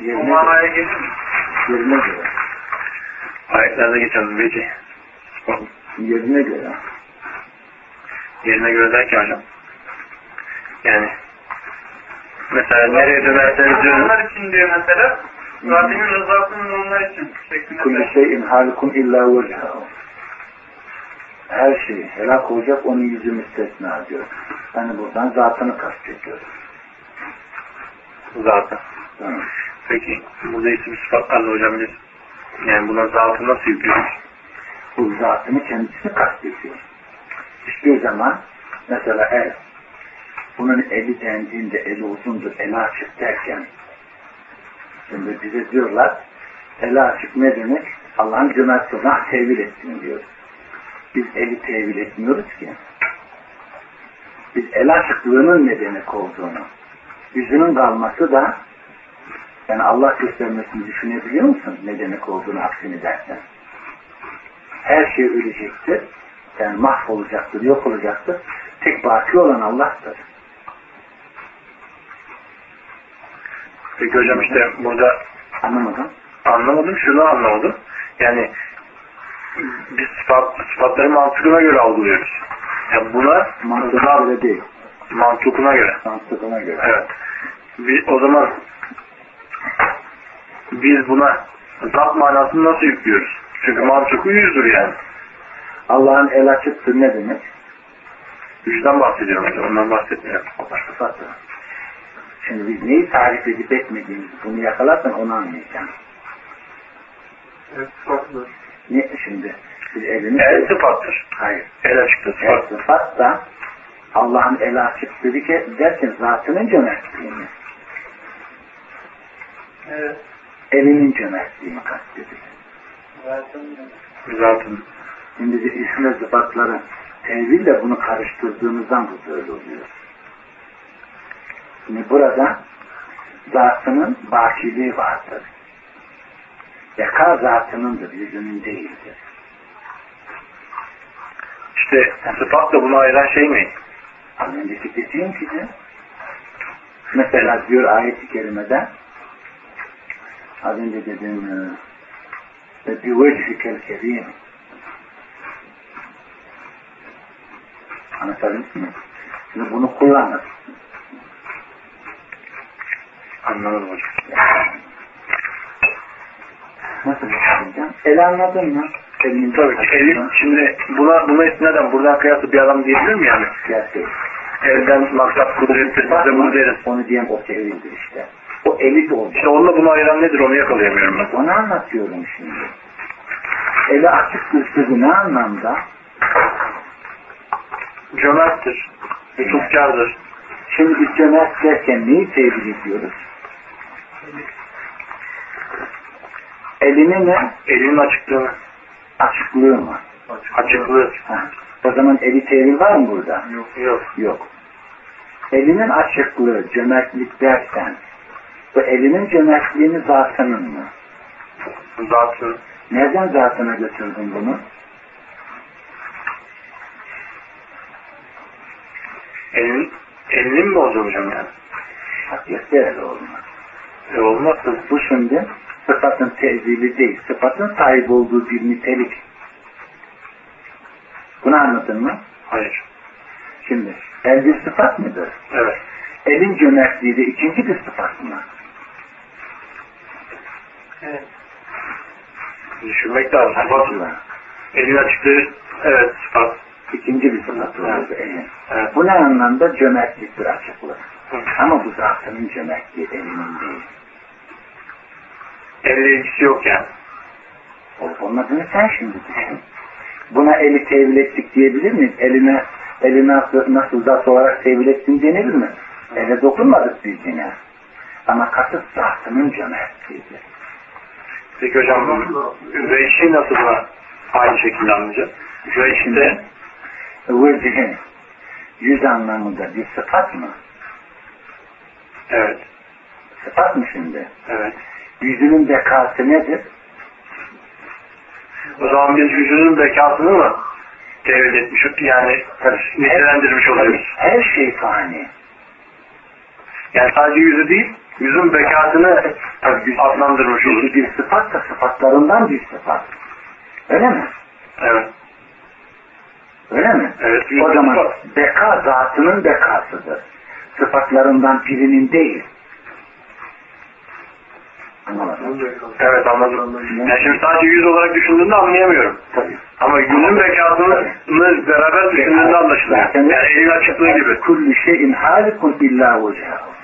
Yerine O manaya gelir mi? Yerine göre. Ayetlerde geçen peki. Yerine göre. Yerine göre derken hocam. Yani mesela nereye dönerseniz dönün. Onlar için diyor mesela. Rabbimin rızasının onlar için. Şeklinde. Kulli şeyin halikun illa vechahu. Her şey helak olacak onun yüzü müstesna diyor. Yani buradan zatını kastediyor. Zaten. Tamam. Peki burada isim sıfatlarla hocam biz yani buna zatı nasıl yüklüyoruz? Bu zatını kendisi kastediyor. Hiçbir zaman mesela el bunun eli dendiğinde eli uzundur, eli açık derken şimdi bize diyorlar eli açık ne demek? Allah'ın cömertliğine tevil etsin diyor. Biz eli tevil etmiyoruz ki. Biz el açıklığının ne demek olduğunu, yüzünün kalması da yani Allah göstermesini düşünebiliyor musun? Ne demek olduğunu aksini dersen. Her şey ölecektir. Yani mahvolacaktır, yok olacaktır. Tek baki olan Allah'tır. Peki hocam işte burada Anlamadın? anlamadım şunu anlamadım. Yani biz sıfat, sıfatları mantığına göre algılıyoruz. Yani buna Mantığına göre değil. mantığına göre. Mantığına göre. Evet. Biz, o zaman biz buna zat manasını nasıl yüklüyoruz? Çünkü mantıklı yüzdür yani. Allah'ın el açıktır ne demek? Yüzden bahsediyorum. Ondan bahsetmiyorum. Sıfatı. Şimdi biz neyi tarif edip etmediğimizi bunu yakalarsan onu anlayacaksın. Evet, farklı. Ne şimdi? Biz elini... El sıfattır. Hayır. El açıktır El sıfat. da Allah'ın eli açık dedi ki derken zatının cömertliğini, Evet. Elinin cömertliğini kastediyor. Zaten Zatın. Şimdi biz isim ve sıfatları tevhille bunu karıştırdığımızdan bu böyle oluyor. Şimdi burada zatının bakiliği vardır. Beka zatınındır, yüzünün değildir. İşte sıfatla bunu ayıran şey ne? Az önceki dediğim gibi mesela diyor ayet-i kerimede az önce dediğim ve bir vecihikel kerim anlatabildim mi? Şimdi bunu kullanır. Anlamadım hocam. Nasıl yapacağım? El anladın mı? Elini Tabii ki. Elin, şimdi buna, buna istinaden buradan kıyaslı bir adam diyebilir mi yani? Gerçek. Elden maksat kudrettir. Biz de bunu deriz. Onu diyen o tevildir işte. O eli de olacak. İşte onunla bunu ayıran nedir onu yakalayamıyorum ben. Onu anlatıyorum şimdi. Eli açık gösteri ne anlamda? Cömerttir. Lütufkardır. Şimdi biz cömert derken neyi tevil ediyoruz? Elini ne? Elinin açıklığını. Açıklığı mı? Açıklığı. Ha. O zaman eli tevil var mı burada? Yok. Yok. Yok. Elinin açıklığı, cömertlik dersen, bu elinin cömertliğini zatının mı? Zatın. Nereden zatına götürdün bunu? Elin, elinin mi olacak hocam yani? Öyle olmaz. E olmazsa Bu şimdi sıfatın tezili değil, sıfatın sahip olduğu bir nitelik. Bunu anladın mı? hayır. Şimdi el bir sıfat mıdır? Evet. Elin cömertliği de ikinci bir sıfat mı? Evet. Düşünmek lazım. Sıfat. Açıklığı. Elin açıklığı. Evet sıfat. İkinci bir sıfat olur elin. Evet. Bu ne anlamda? Cömertliktir açıklık. Hı. Ama bu zatının cömertliği elinin değil. Elle ilgisi yok yani. Olup olmadığını sen şimdi düşün. Buna eli tevil ettik diyebilir miyiz? Eline, eli nasıl, nasıl zat olarak tevil ettin denilir mi? Ele dokunmadık biz yine. Ama kasıt zatının cömertliğidir. Peki hocam bu veyşi nasıl buna aynı şekilde anlayacağız? Veyş'te Vecihin yüz anlamında bir sıfat mı? evet. Sıfat mı şimdi? Evet. Yüzünün bekası nedir? O zaman biz yüzünün bekasını mı tevhid etmiş yani nitelendirmiş oluyoruz. Her şey fani. Yani sadece yüzü değil, yüzün bekasını adlandırmış olur. Bir sıfat da sıfatlarından bir sıfat. Öyle mi? Evet. Öyle mi? Evet. O zaman sıfat. beka zatının bekasıdır. Sıfatlarından birinin değil. Anlamadım. Evet anladım. Yani şimdi sadece yüz olarak düşündüğünde anlayamıyorum. Tabii. Ama yüzün bekasını beraber düşündüğünde anlaşılıyor. Yani elin açıklığı gibi. Kullu şeyin halikun illa vecahu.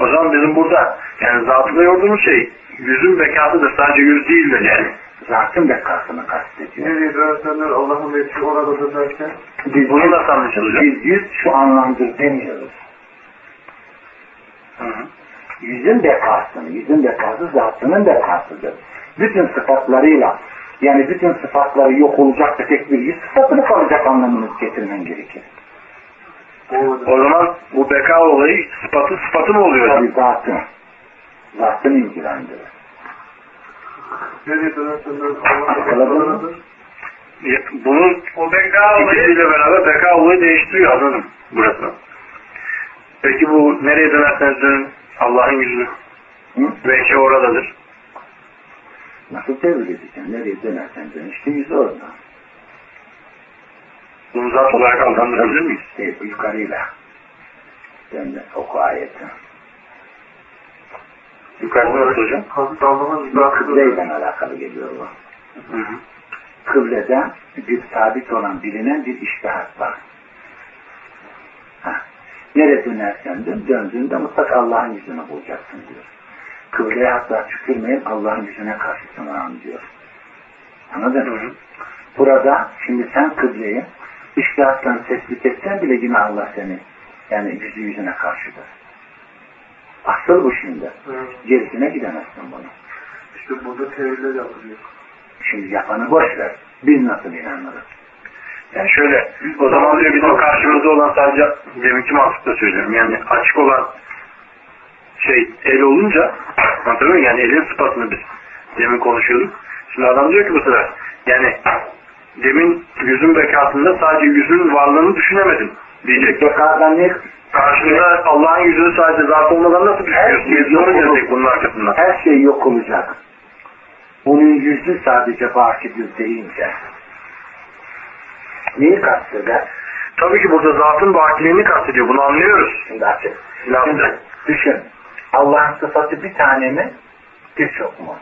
O zaman bizim burada yani zatına yorduğumuz şey yüzün bekasıdır. Sadece yüz değildir yani. Zatın bekasını kastediyor. Nereye dönersenler Allah'ın metri oradadır derken Biz Bunu nasıl anlayacağız hocam? Biz yüz şu anlamdır demiyoruz. Hı hı. Yüzün bekasını, yüzün bekası zatının bekasıdır. Bütün sıfatlarıyla, yani bütün sıfatları yok olacak da tek bir yüz sıfatını kalacak anlamını getirmen gerekir. O zaman bu beka olayı sıfatı sıfatı mı oluyor hocam? Tabi zatın, zatın ilgilendirir. Ya, Bunun O beka olayı beraber beka olayı değiştiriyor anladım burası. Peki bu nereye dönerseniz dönün Allah'ın yüzü şey oradadır. Nasıl tevil edeceksin? Nereye dönersen dön. İşte yüz orada. Bunu zat olarak adlandırabilir miyiz? Şey, yukarıyla. Dön, oku ayeti. Yukarıda nasıl hocam? Hazreti Allah'ın Bu kıbleyle alakalı geliyor bu. Hı hı. kıblede bir sabit olan bilinen bir iştihat var. Ha. Nereye dönersen dön, döndüğünde mutlaka Allah'ın yüzünü bulacaksın diyor. Kıbleye hatta tükürmeyin Allah'ın yüzüne karşı sınırın diyor. Anladın mı? Burada şimdi sen kıbleyi iştihattan tespit etsen bile yine Allah seni yani yüzü yüzüne karşıdır. Asıl bu şimdi. Gerisine gidemezsin bunu. işte burada tevhiller yapılıyor. Şimdi yapanı boş ver. Biz nasıl inanırız? Yani şöyle, o zaman diyor bizim karşımızda olan sadece deminki mantıkla söylüyorum. Yani açık olan şey el olunca, anlatabiliyor muyum? Yani elin sıfatını biz demin konuşuyorduk. Şimdi adam diyor ki bu sefer, yani demin yüzün bekasında sadece yüzün varlığını düşünemedin diyecek. Bekadan ne Karşında Allah'ın yüzünü sadece zat olmadan nasıl düşünüyorsun? Yüz doğru gelecek bunun arkasından. Her şey yok olacak. Bunun yüzü sadece bakidir deyince. Neyi kasteder? Tabii ki burada zatın bakiliğini kastediyor. Bunu anlıyoruz. Şimdi. Lafta. Şimdi düşün. Allah'ın sıfatı bir tane mi? Birçok mu?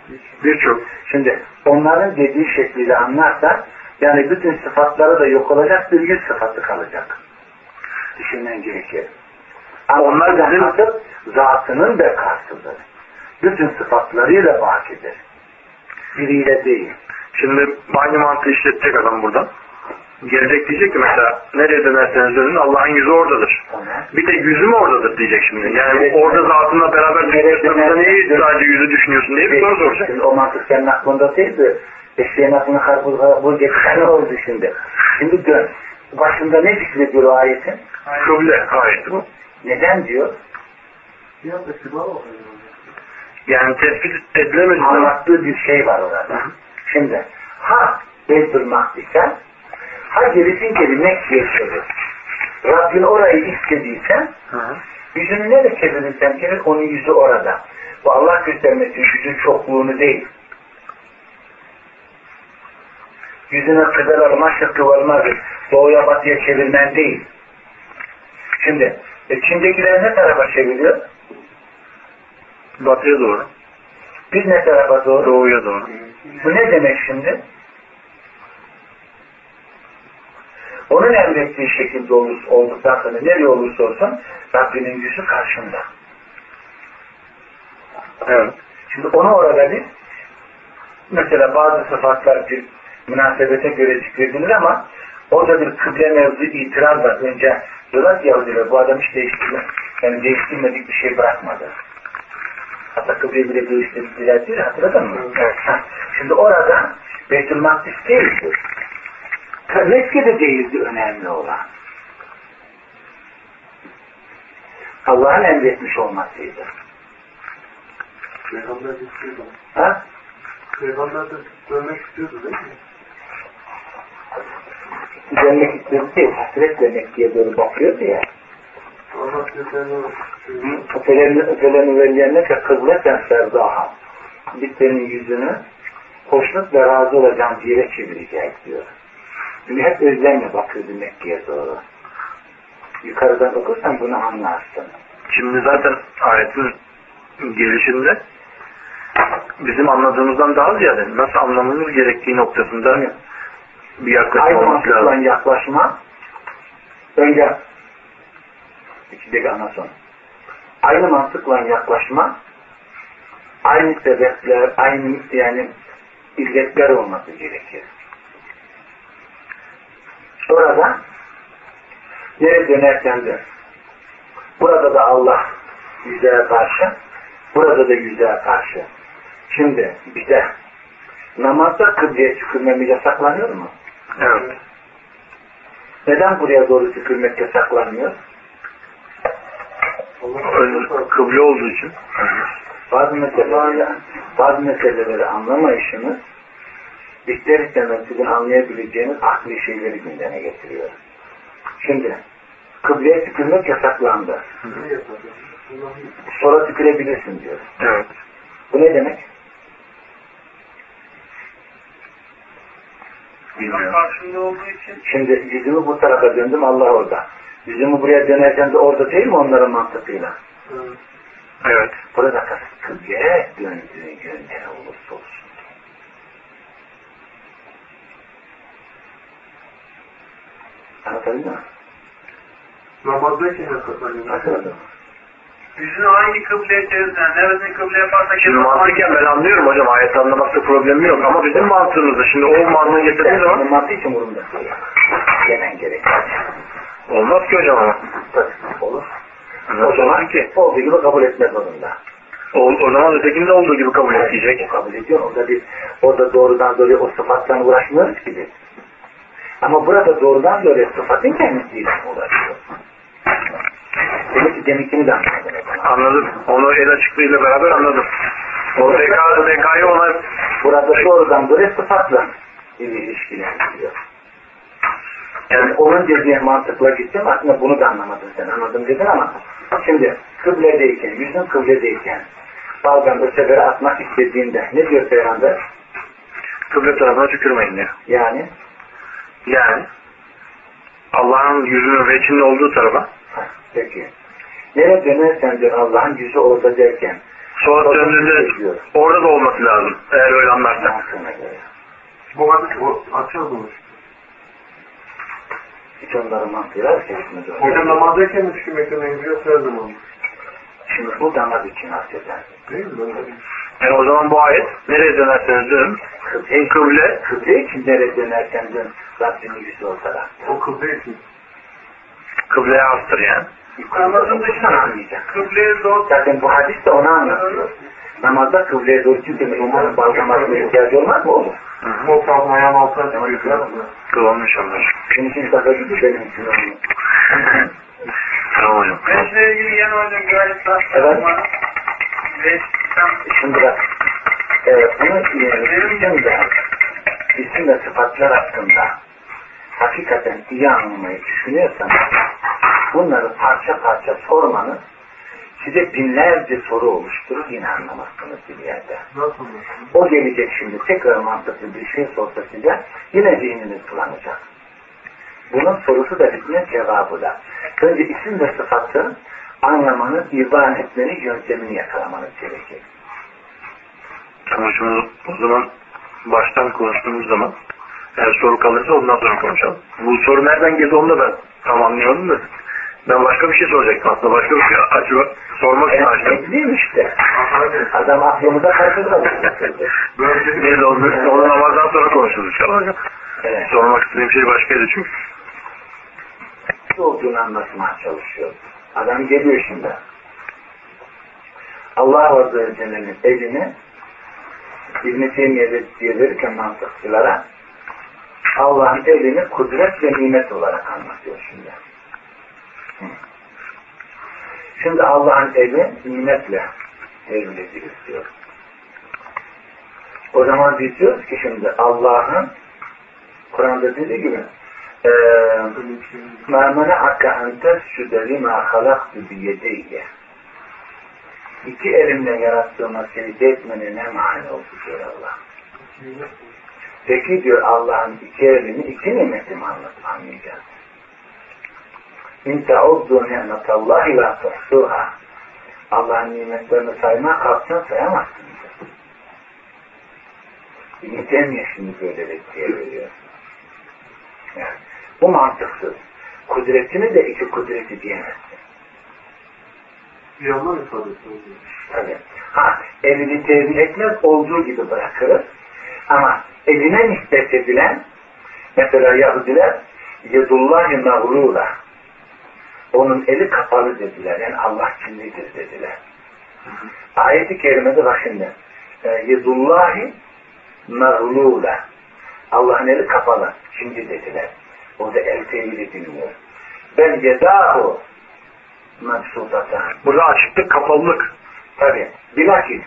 Birçok. Şimdi onların dediği şekliyle anlarsak yani bütün sıfatları da yok olacak bir yüz sıfatı kalacak. Düşünmen gerekir. Ama Onlar da zatının bekasıdır. Bütün sıfatlarıyla bakidir. Biriyle değil. Şimdi aynı mantığı işletecek adam buradan. Gelecek diyecek ki mesela nereye dönerseniz dönün Allah'ın yüzü oradadır. Bir de yüzü mü oradadır diyecek şimdi. Yani orada zatınla beraber düşünüyorsun. Burada niye sadece yüzü düşünüyorsun diye bir soru soracak. Şimdi o mantık senin aklında değildi. Eşeğin aklına karpuz karpuz getiren oldu şimdi. Şimdi dön. Başında ne zikrediyor o ayetin? Kıble ayeti bu. Neden diyor? Bir anda kibar. Yani tespit edilemedi. Anlattığı bir şey var orada. Şimdi ha Beytül Makdis'e ha gerisin geri Mekke'ye çevir. Rabbin orayı istediyse yüzünü nereye çevirirsen çevir onun yüzü orada. Bu Allah göstermesi yüzün çokluğunu değil. Yüzünü kıdırır, maşrıkı varmaz, doğuya batıya çevirmen değil. Şimdi e, Çin'dekiler ne tarafa çeviriyor? Batıya doğru. Biz ne tarafa doğru? Doğuya doğru. Bu ne demek şimdi? Onun emrettiği şekilde olur, olduktan sonra nereye olursa olsun Rabbinin yüzü karşında. Evet. Şimdi onu orada biz mesela bazı sıfatlar bir münasebete göre zikredilir ama orada bir kıble mevzu itiraz var. Önce diyorlar ki Yahudiler bu adam hiç değiştirme, yani değiştirmedik bir şey bırakmadı. Hatta kıbleyi bile değiştirdiler diyor hatırladın mı? Evet. Şimdi orada Beytül Makdis değildi. Mekke de değildi önemli olan. Allah'ın emretmiş olmasıydı. Peygamber istiyordu. Ha? Peygamber de dönmek istiyordu değil mi? Dönmek istiyordu değil, hasretle Mekke'ye doğru bakıyordu ya. Öpelerini, öpelerini verilenler ki kıbleten serdaha. Biz senin yüzünü hoşnut ve razı olacağın bir yere çevireceğiz diyor. Çünkü hep özlemle bakıyordu Mekke'ye doğru. Yukarıdan okursan bunu anlarsın. Şimdi zaten ayetin gelişinde bizim anladığımızdan daha ziyade nasıl anlamamız gerektiği noktasında bir yaklaşım olması lazım. yaklaşma önce içindeki ana son. Aynı mantıkla yaklaşma aynı sebepler, aynı yani illetler olması gerekir. Sonra nereye dönersen dön. Burada da Allah yüzeye karşı, burada da yüzeye karşı. Şimdi bize namazda kıbleye tükürmemiz yasaklanıyor mu? Evet. Neden buraya doğru tükürmek yasaklanmıyor? Kıble olduğu için. Bazı meseleleri, bazı meseleleri anlamayışımız ister istemez sizin anlayabileceğiniz akli şeyleri gündeme getiriyor. Şimdi kıbleye tükürmek yasaklandı. Sonra tükürebilirsin diyor. Evet. Bu ne demek? Bilmiyorum. Şimdi yüzümü bu tarafa döndüm Allah orada. Yüzümü buraya dönerken de orada değil mi onların mantığıyla? Evet. Burada kasıt kıbleye döndüğün yön ne olursa olsun. Anlatabildim mi? Namazdayken. Anlatabildim mi? Yüzünü hangi kıbleye çevirsen, neresini kıble yaparsak Şimdi mantıken ben anlıyorum hocam ayet anlamakta problemi yok ama bizim mantığımızda şimdi o mantığı getirdiğin Senin zaman mantığı için umurumda değil. Yemen gerekir. olmaz ki hocam ama. Olur. O zaman ki? olduğu gibi kabul etmek zorunda. O, o zaman ötekinde olduğu gibi kabul edecek. O kabul ediyor. Orada bir, orada doğrudan dolayı o sıfattan uğraşmıyoruz ki biz. Ama burada doğrudan dolayı sıfatın kendisiyle uğraşıyor. Demek ki demekini de. Anladım. Onu el açıklığıyla beraber anladım. O BK, BK'yı ona Burada doğrudan dolayı sıfatla bir ilişkilendiriyor. Yani onun dediği mantıkla gittim aslında bunu da anlamadın sen anladım dedin ama şimdi kıbledeyken, yüzün kıbledeyken balgamda sefere atmak istediğinde ne diyor Peygamber? kıble tarafına tükürmeyin diyor. Yani Yani Allah'ın yüzünün ve içinde olduğu tarafa heh, peki. Nereye dönersen dön Allah'ın yüzü orada derken sonra döndüğünde orada da olması lazım. Eğer öyle göre. Bu hadis o açıyor mu? Hiç onların mantığıyla sevişmez. Hocam namazdayken mi tükürmekten emriyor her zaman? Şimdi bu namaz için hasreden. Değil mi? Ben Yani o zaman bu ayet nereye dönerseniz dönün. Kıble, Kıble kıble için nereye dönersen dön Rabbinin yüzü o tarafta. O kıble için. kıbleye astır yani. Namazın dışından anlayacak. Kıbleye doğru Zaten bu hadis de onu anlatıyor. Namazda kıbleye doğru çünkü umarım balgamasına ihtiyacı olmaz mı oğlum? O tarafın ayağın altına tükürüyor. Kılamış onlar. Senin için gibi benim için olmuyor. Tamam hocam. Beşle ilgili yeni hocam gayet Evet. Beş, tam Şimdi bak, e, bunu e, isim de, isim ve sıfatlar hakkında hakikaten iyi anlamayı düşünüyorsanız bunları parça parça sormanız size binlerce soru oluşturur yine anlamazsınız bir yerde. Nasıl? O gelecek şimdi tekrar mantıklı bir şey sorsa size yine zihniniz bulanacak. Bunun sorusu da bitmiyor cevabı da. Önce isim ve sıfatı anlamanın, iban etmenin yöntemini yakalamanız gerekir. Tamam şimdi o zaman baştan konuştuğumuz zaman eğer soru kalırsa ondan sonra konuşalım. Bu soru nereden geldi onu da ben tam anlıyorum da. Ben başka bir şey soracaktım aslında. Başka bir şey acaba sormak için açtım. bekliyim işte. Adam aklımıza karşıladı. Neyse onu, onu namazdan sonra konuşuruz inşallah. Evet. Sormak istediğim şey başkaydı çünkü. Ne olduğunu anlatmaya çalışıyor. Adam geliyor şimdi. Allah Azze ve Celle'nin elini İbn-i Teymiye'de diye verirken mantıkçılara Allah'ın elini kudret ve nimet olarak anlatıyor şimdi. Şimdi Allah'ın evi nimetle evliliği istiyor. O zaman biz diyoruz ki şimdi Allah'ın Kur'an'da dediği gibi e, mermene hakka entes şüdeli ma halaktu biyedeyye iki elimle yarattığıma secde etmenin ne mani oldu diyor Allah. Peki diyor Allah'ın iki elini iki nimetim anlat, anlayacağız. İn teuddu ni'metallahi la tuhsuha. Allah'ın nimetlerini saymaya kalksan sayamazsın. İbn Teymiye şimdi böyle reddiye veriyor. Yani, bu mantıksız. Kudretini de iki kudreti diyemezsin. Bir anlam ifade etmez. Tabii. Ha, elini tevil etmez olduğu gibi bırakırız. Ama eline nispet edilen mesela Yahudiler yedullahi mağrura onun eli kapalı dediler. Yani Allah kimlidir dediler. Ayet-i kerimede bak şimdi e, yedullahi mağrura Allah'ın eli kapalı. Şimdi dediler. Orada el tevil edilmiyor. Ben yedahu mebsutatan Burada açıklık, kapalılık. Tabi. Bilakis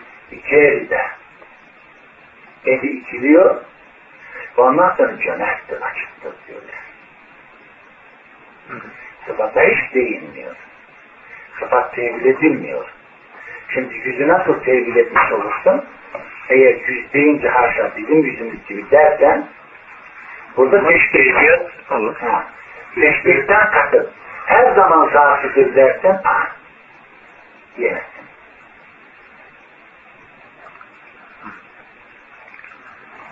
elde. Eli ikiliyor. Ondan sonra cömerttir, açıktır diyorlar. Sıfata hiç değinmiyor. Sıfat tevil edilmiyor. Şimdi yüzü nasıl tevil etmiş olursun? Eğer yüz deyince haşa bizim yüzümüz gibi dersen burada teşbih olur. Ha. Teşbihten kasıt. Her zaman zafıdır dersen ah, diyemezsin.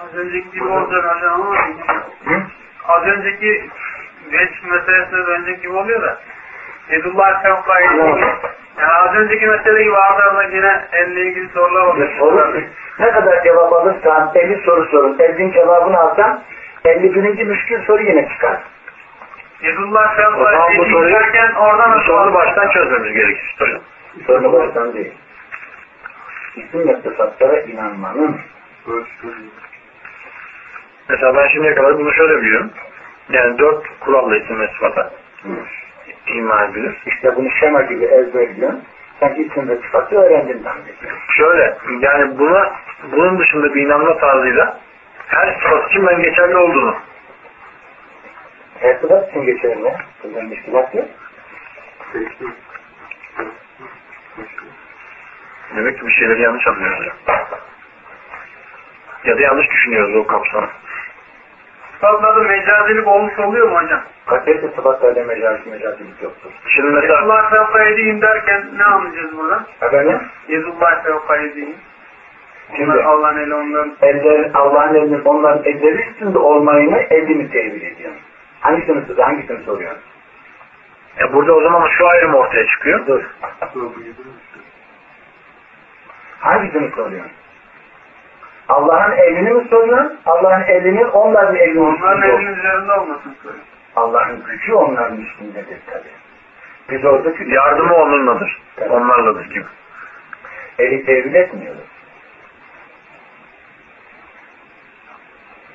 Az önceki olacak hocam ama az önceki genç meselesine önceki gibi oluyor da Yedullah Fevka'yı Anlamadım. yani az önceki mesele gibi ardarda yine elle ilgili sorular oluyor. Soru, ne kadar cevap alırsan 50 soru sorun. 50'in cevabını alsan 51. müşkül soru yine çıkar. Yedullah Fevka'yı soruyu- derken oradan Bu sorunu baştan çözmemiz gerekir. Sorunu baştan değil. İsim ve sıfatlara inanmanın. Mesela ben şimdiye kadar bunu şöyle biliyorum. Yani dört kuralla isim sıfata iman edilir. işte bunu şema gibi ezberliyorsun. Sen isim ve sıfatı öğrendin zannediyorsun. Şöyle, yani buna, bunun dışında bir inanma tarzıyla her sıfat için ben geçerli olduğunu. Her sıfat için geçerli. Bundan bir sıfat yok. Demek ki bir şeyleri yanlış anlıyoruz ya. Ya da yanlış düşünüyoruz o kapsamı. Sıfatlarda mecazilik olmuş oluyor mu hocam? Kaçerse sıfatlarda mecazi mecazilik yoktur. Şimdi mesela Yedullah Fevka'yı deyin derken ne anlayacağız burada? Efendim? Yedullah Fevka'yı deyin. Şimdi- Allah'ın eli onların Eller, Allah'ın elinin onların elleri üstünde olmayını elini tevil ediyorsun. Hangisini, hangisini soruyorsun? e burada o zaman şu ayrım ortaya çıkıyor. Dur. Hangisini soruyorsun? Allah'ın elini mi soruyorsun? Allah'ın elinin onların elinin onların elinin üzerinde olmasını söylüyor. Allah'ın gücü onların üstündedir tabi. Biz oradaki Yardımı onunladır. Onlarladır gibi. eli tevil etmiyoruz.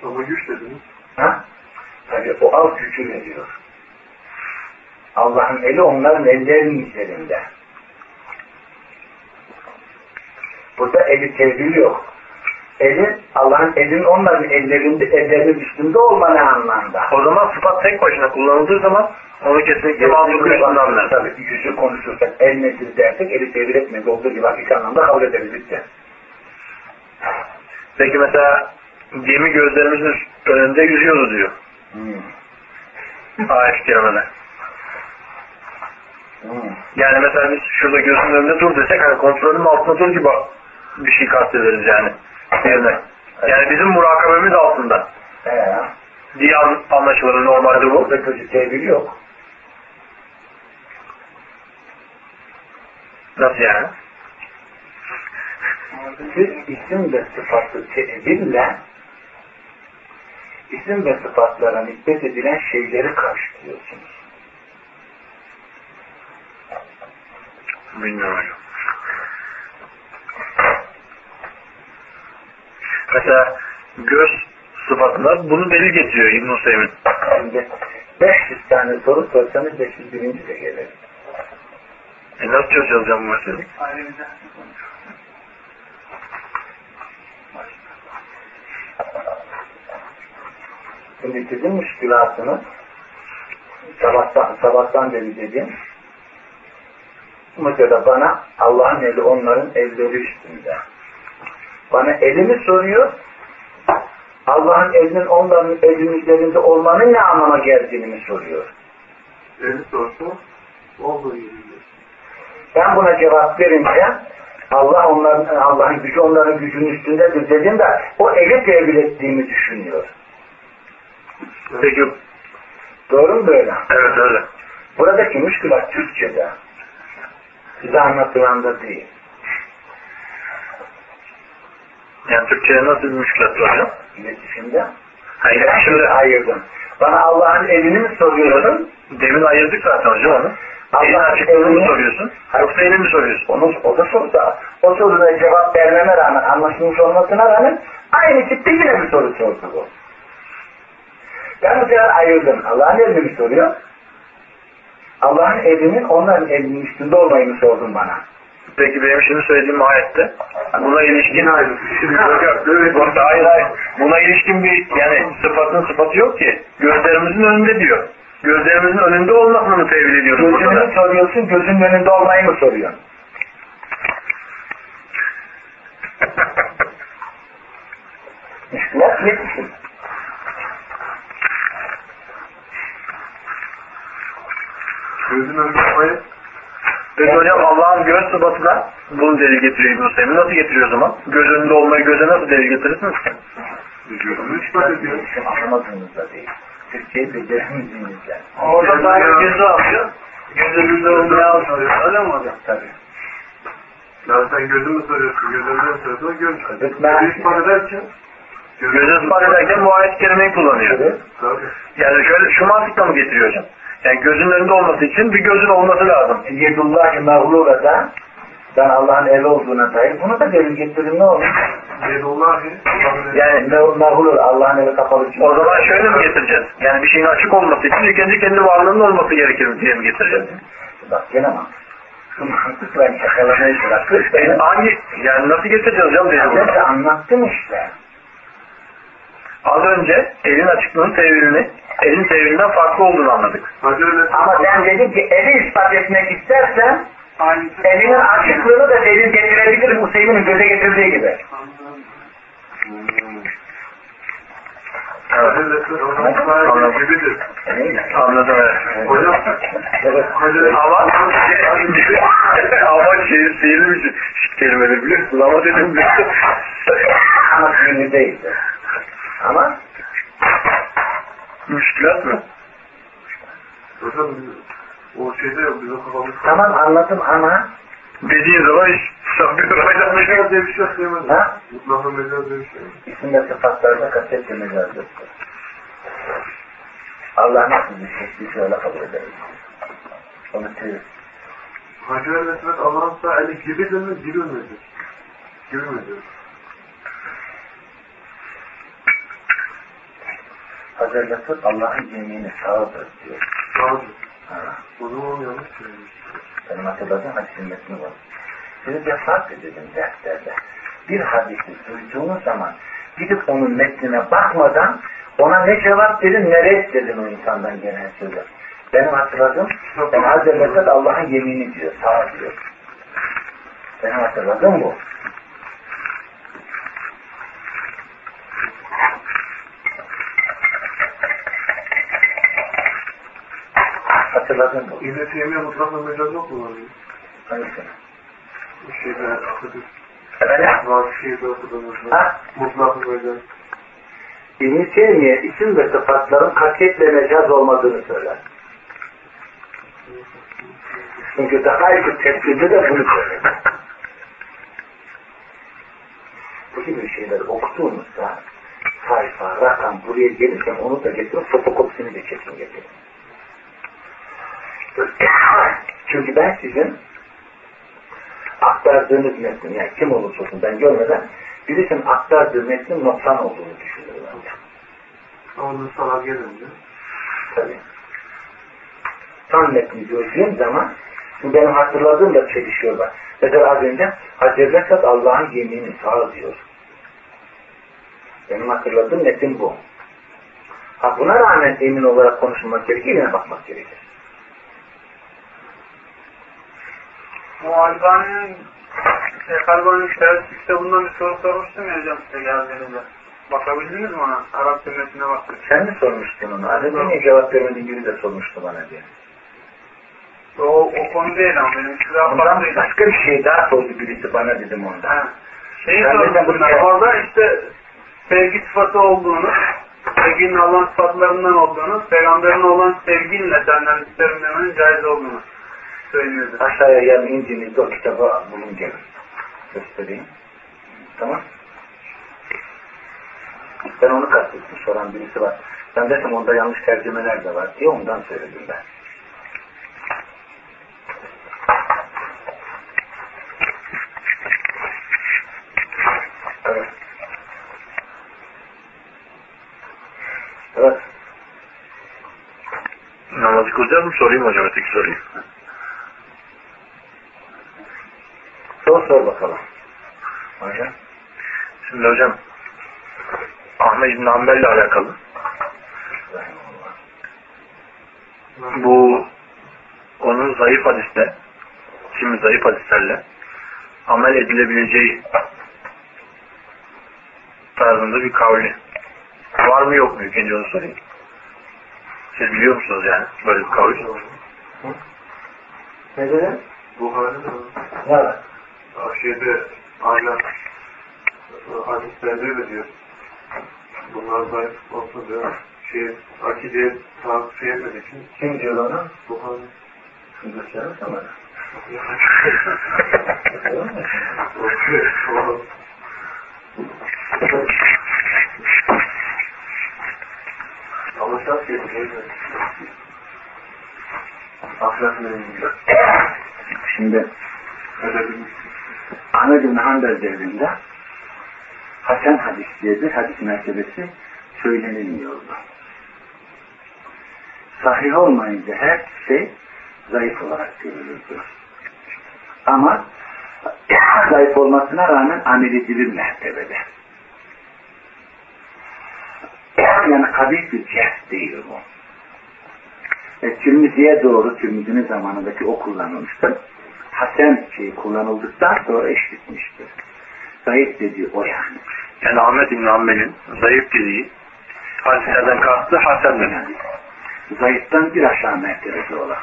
Ama güç dediniz. Ha? Tabi o al gücü veriyor. Allah'ın eli onların ellerinin üzerinde. Burada eli tevhid yok. Eli, Allah'ın elinin onların ellerinde, ellerinin üstünde olma ne anlamda? O zaman sıfat tek başına kullanıldığı zaman onu kesinlikle üstünden anlar. Tabii yüzü konuşursak el nedir dersek eli tevhid etmez olduğu gibi hakiki anlamda kabul ederiz bitti. Peki mesela gemi gözlerimizin önünde yüzüyordu diyor. Hmm. Ayet-i kerimede. Hmm. Yani mesela biz şurada gözünün önünde dur desek hani kontrolün altında dur gibi bir şey kastederiz yani. Yerine. Yani bizim murakabemiz altında Ee, diye an- anlaşılır normalde bu. burada kötü tevhid yok. Nasıl yani? Siz isim ve sıfatı teville isim ve sıfatlara nispet edilen şeyleri karşılıyorsunuz. Bilmiyorum hocam. Mesela göz sıfatına bunu delil getiriyor İbn-i. Şimdi 500 tane soru sorsanız 501. de gelir. E nasıl çözeceğiz hocam bu meseleyi? Şimdi sizin müşkülatınız sabahtan, sabahtan beri dedim. Mesela bana Allah'ın eli onların elleri üstünde. Bana elimi soruyor. Allah'ın elinin onların elinin üzerinde olmanın ne anlama geldiğini mi soruyor. Eli sorsa olduğu. Ben buna cevap verince Allah onların Allah'ın gücü onların gücünün üstündedir dedim de o eli tevil ettiğimi düşünüyor. Peki Doğru mu böyle? evet öyle. Buradaki müşkülat Türkçe'de. Size anlatılanda değil. Yani Türkçe'ye nasıl var hocam? İletişimde. Hayır şimdi ayırdım. Bana Allah'ın elini mi soruyorsun? demin ayırdık zaten hocam onu. Allah'ın açıklığını mı soruyorsun? Yoksa elini mi soruyorsun? Onu, o da soru da. O soruya cevap vermeme rağmen, anlaşılmış olmasına rağmen aynı tipte yine bir soru sordu bu. Ben bu sefer ayırdım. Allah'ın elini mi soruyor? Allah'ın elinin onların elinin üstünde olmayı mı sordun bana? Peki benim şimdi söylediğim ayette buna ilişkin yok Hayır hayır. Buna ilişkin bir yani sıfatın sıfatı yok ki. Gözlerimizin önünde diyor. Gözlerimizin önünde olmasını mı tevil ediyoruz Gözünü soruyorsun, gözünün önünde olmayı mı soruyorsun? Müşkülat yetmişim. Gözün önünde olmayı Peki hocam Allah'ın göz sıfatına bunu delil getiriyor İbn-i Hüseyin. Nasıl getiriyor o zaman? Göz önünde olmayı göze nasıl delil getirirsiniz? Bizim anlamadığımızda değil. Türkçeyi beceremediğimizde. Orada daha gözü alıyor. Gözünün önüne alıyor. Öyle mi hocam? Tabii. Ya sen gözümü soruyorsun, gözümü soruyorsun, göz. Lütfen. Gözü ispat ederken Gözü ispat ederken bu ayet kelimeyi kullanıyor. Tabii. Yani şöyle şu mantıkla mı getiriyor hocam? Yani gözün önünde olması için bir gözün olması lazım. Yedullahi mağlurada ben Allah'ın eli olduğuna dair bunu da delil getirin ne olur? Yedullahi. Yani Mağlur Allah'ın eli kapalı için. o zaman şöyle mi getireceğiz? Yani bir şeyin açık olması için ilk önce kendi varlığının olması gerekir diye mi getireceğiz? Bak gene bak. Şu mantıkla şakalamayı bırakır. E, hangi, yani nasıl getireceğiz Ben de anlattım işte. Az önce elin açıklığının tevilini, elin tevilinden farklı olduğunu anladık. Ama ben dedim ki eli ispat etmek istersen elinin açıklığını da delil getirebilirim Hüseyin'in göze getirdiği gibi. Anladım. Hocam, Ama şehir seyirmiş kelimeleri biliyorsun. Ama dedim. Ama değildi. Ama müşkilat mı? Hocam o şeyde bizim kafamız. tamam anladım ama Dediğin zaman iş sapıyor aynen. Mecaz diye bir şey diyemedim. ha? Mutlaka mecaz diye bir şey. İsim ve sıfatlarda kastettiğimiz yazdır. Allah nasıl bir şekli şöyle kabul ederiz. Onu tüy. Hacı ve Mesmet Allah'ın sağ eli gibidir mi, gibi midir? Gibi midir? Mesut Allah'ın yemini sağdır diyor. Sağdır. Ha. O zaman yanlış söylemiş. Benim hatırladığım hadisin metni var. Sizi defaatle dedim derslerde. Bir hadisi duyduğunuz zaman gidip onun metnine bakmadan ona ne cevap verin ne red dedin o insandan gelen sözü. Benim hatırladığım ben Hazreti Allah'ın yemini diyor. Sağ diyor. Benim hatırladığım bu. Hatırladığım bu. İbn-i Teymiye mutlaka mecaz yok mu? abi? Hangisini? Şeyde akıdır. Efendim? Şeyde okudunuz. Ha? Mutlaka mecaz. İbn-i Teymiye isim ve sıfatların katiyetle mecaz olmadığını söyler. Çünkü daha iyi tefsirde de bunu söyler. Bu gibi şeyler okuduğunuzda sayfa, rakam buraya gelirken onu da getirin, fotokopisini de kesin getirin. Çünkü ben sizin aktardığınız metnin, yani kim olursa olsun ben görmeden birisinin aktardığı metnin noksan olduğunu düşünüyorum bu sana gelince. Tabii. Tam metni gördüğüm zaman şimdi benim hatırladığım da çelişiyor bak. Mesela az önce Esad Allah'ın yeminini sağ diyor. Benim hatırladığım metin bu. Ha, buna rağmen emin olarak konuşulmak gerekir, yine bakmak gerekir. O Albani'nin Albani'nin Şerif kitabından bir soru sormuştum ya hocam size geldiğinizde. Bakabildiniz mi ona? Arap cümlesine baktık. Sen mi sormuştun onu? Hani niye cevap vermediğin biri de sormuştu bana diye. O, o konu değil ama benim size Ondan başka bir şey daha sordu birisi bana dedim ondan. Ha. Şeyi sormuştum ya. Orada işte sevgi sıfatı olduğunu, sevginin Allah'ın sıfatlarından olduğunu, peygamberin olan sevginle senden isterim demenin caiz olduğunu söylüyordu. Aşağıya yarın indiğinizde o kitabı bulun gelin. Göstereyim. Tamam. Ben onu kastettim. Soran birisi var. Ben dedim onda yanlış tercümeler de var diye ondan söyledim ben. Evet. Evet. Namazı kılacağız mı? Sorayım hocam öteki soruyu. Şimdi hocam Ahmet İbn Hanbel ile alakalı. Bu onun zayıf hadiste kimi zayıf hadislerle amel edilebileceği tarzında bir kavli. Var mı yok mu? İkinci onu sorayım. Siz biliyor musunuz yani böyle bir kavli? Ne dedin? Buhari'de mi? Var. Şeyde aynen hadislerde de diyor. Bunlar zayıf olsa diyor. Şey, akideye tavsiye etmedik Kim diyor. Şunu gösterirsen bana. Ama şart değil. Ahlak nedeniyle. Şimdi. Ahmet bin Hanbel devrinde Hasan hadis diye bir hadis mertebesi söylenilmiyordu. Sahih olmayınca her şey zayıf olarak görülürdü. Ama zayıf olmasına rağmen amel edilir mertebede. Yani kabih bir cihaz değil bu. E, Tirmizi'ye doğru Tirmizi'nin zamanındaki o kullanılmıştır. Hasen şeyi kullanıldıktan sonra iş bitmiştir. Zayıf dediği o yani. Yani Ahmet İbn Hanbel'in zayıf dediği hadislerden kastı hasendir. yani. Zayıftan bir aşağı mertebesi olan.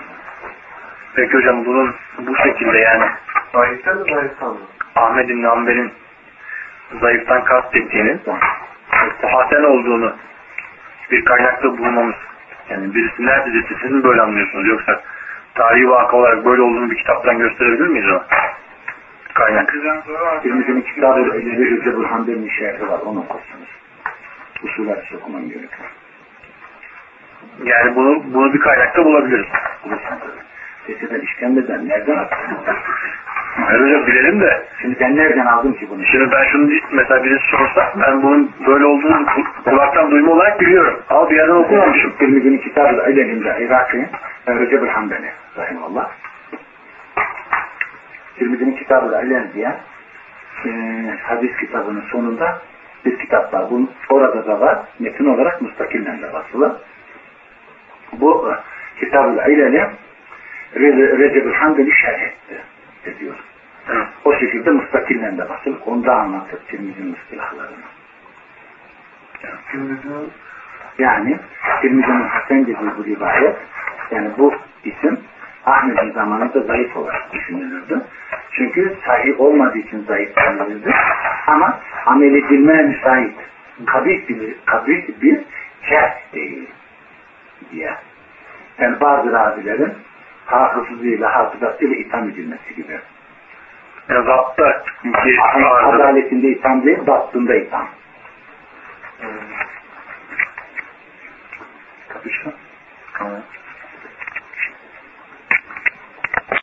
Peki hocam bunun bu şekilde yani Zayıftan mı zayıftan mı? Ahmet İbn Hanbel'in zayıftan kastettiğinin hasen olduğunu bir kaynakta bulmamız yani birisi nerede dese siz mi böyle anlıyorsunuz yoksa tarihi vaka olarak böyle olduğunu bir kitaptan gösterebilir miyiz ona? Kaynak. Birimizin kitabı Ebu Recep Hanbel'in şerhi var. Onu okursunuz. Usul hadis okuman gerekiyor. Yani bunu bunu bir kaynakta bulabiliriz. Bulursan tabii. Seseden işkembeden nereden attın? Hayır hocam bilelim de Şimdi ben nereden aldım ki bunu? şimdi ben şunu mesela birisi sorsa ben bunun böyle olduğunu ku- kulaktan duyma olarak biliyorum. Ama bir yerden okumamışım. Tirmizi'nin kitabı da elinde Irak'ı Recep Hanbel'i rahimallah. Tirmizi'nin kitabı da elinde diye e, hadis kitabının sonunda bir kitap var. Bu, orada da var. Metin olarak müstakilden de basılı. Bu e, kitabı ileli Recep Hanbel'i şerh etti. Diyor. Hı. O şekilde müstakilden de basılı. Onda anlatır Tirmizi'nin istilahlarını. Yani Tirmizi'nin Hasan dediği bu rivayet yani bu isim Ahmet'in zamanında zayıf olarak düşünülürdü. Çünkü sahih olmadığı için zayıf denilirdi. Ama amel edilmeye müsait kabih bir, kabih bir kes değil diye. Yani bazı ravilerin hafızlığıyla, hafızasıyla itham edilmesi gibi. Yani vardır. Adaletinde itham değil, baktığında itham. Kapışma. Tamam.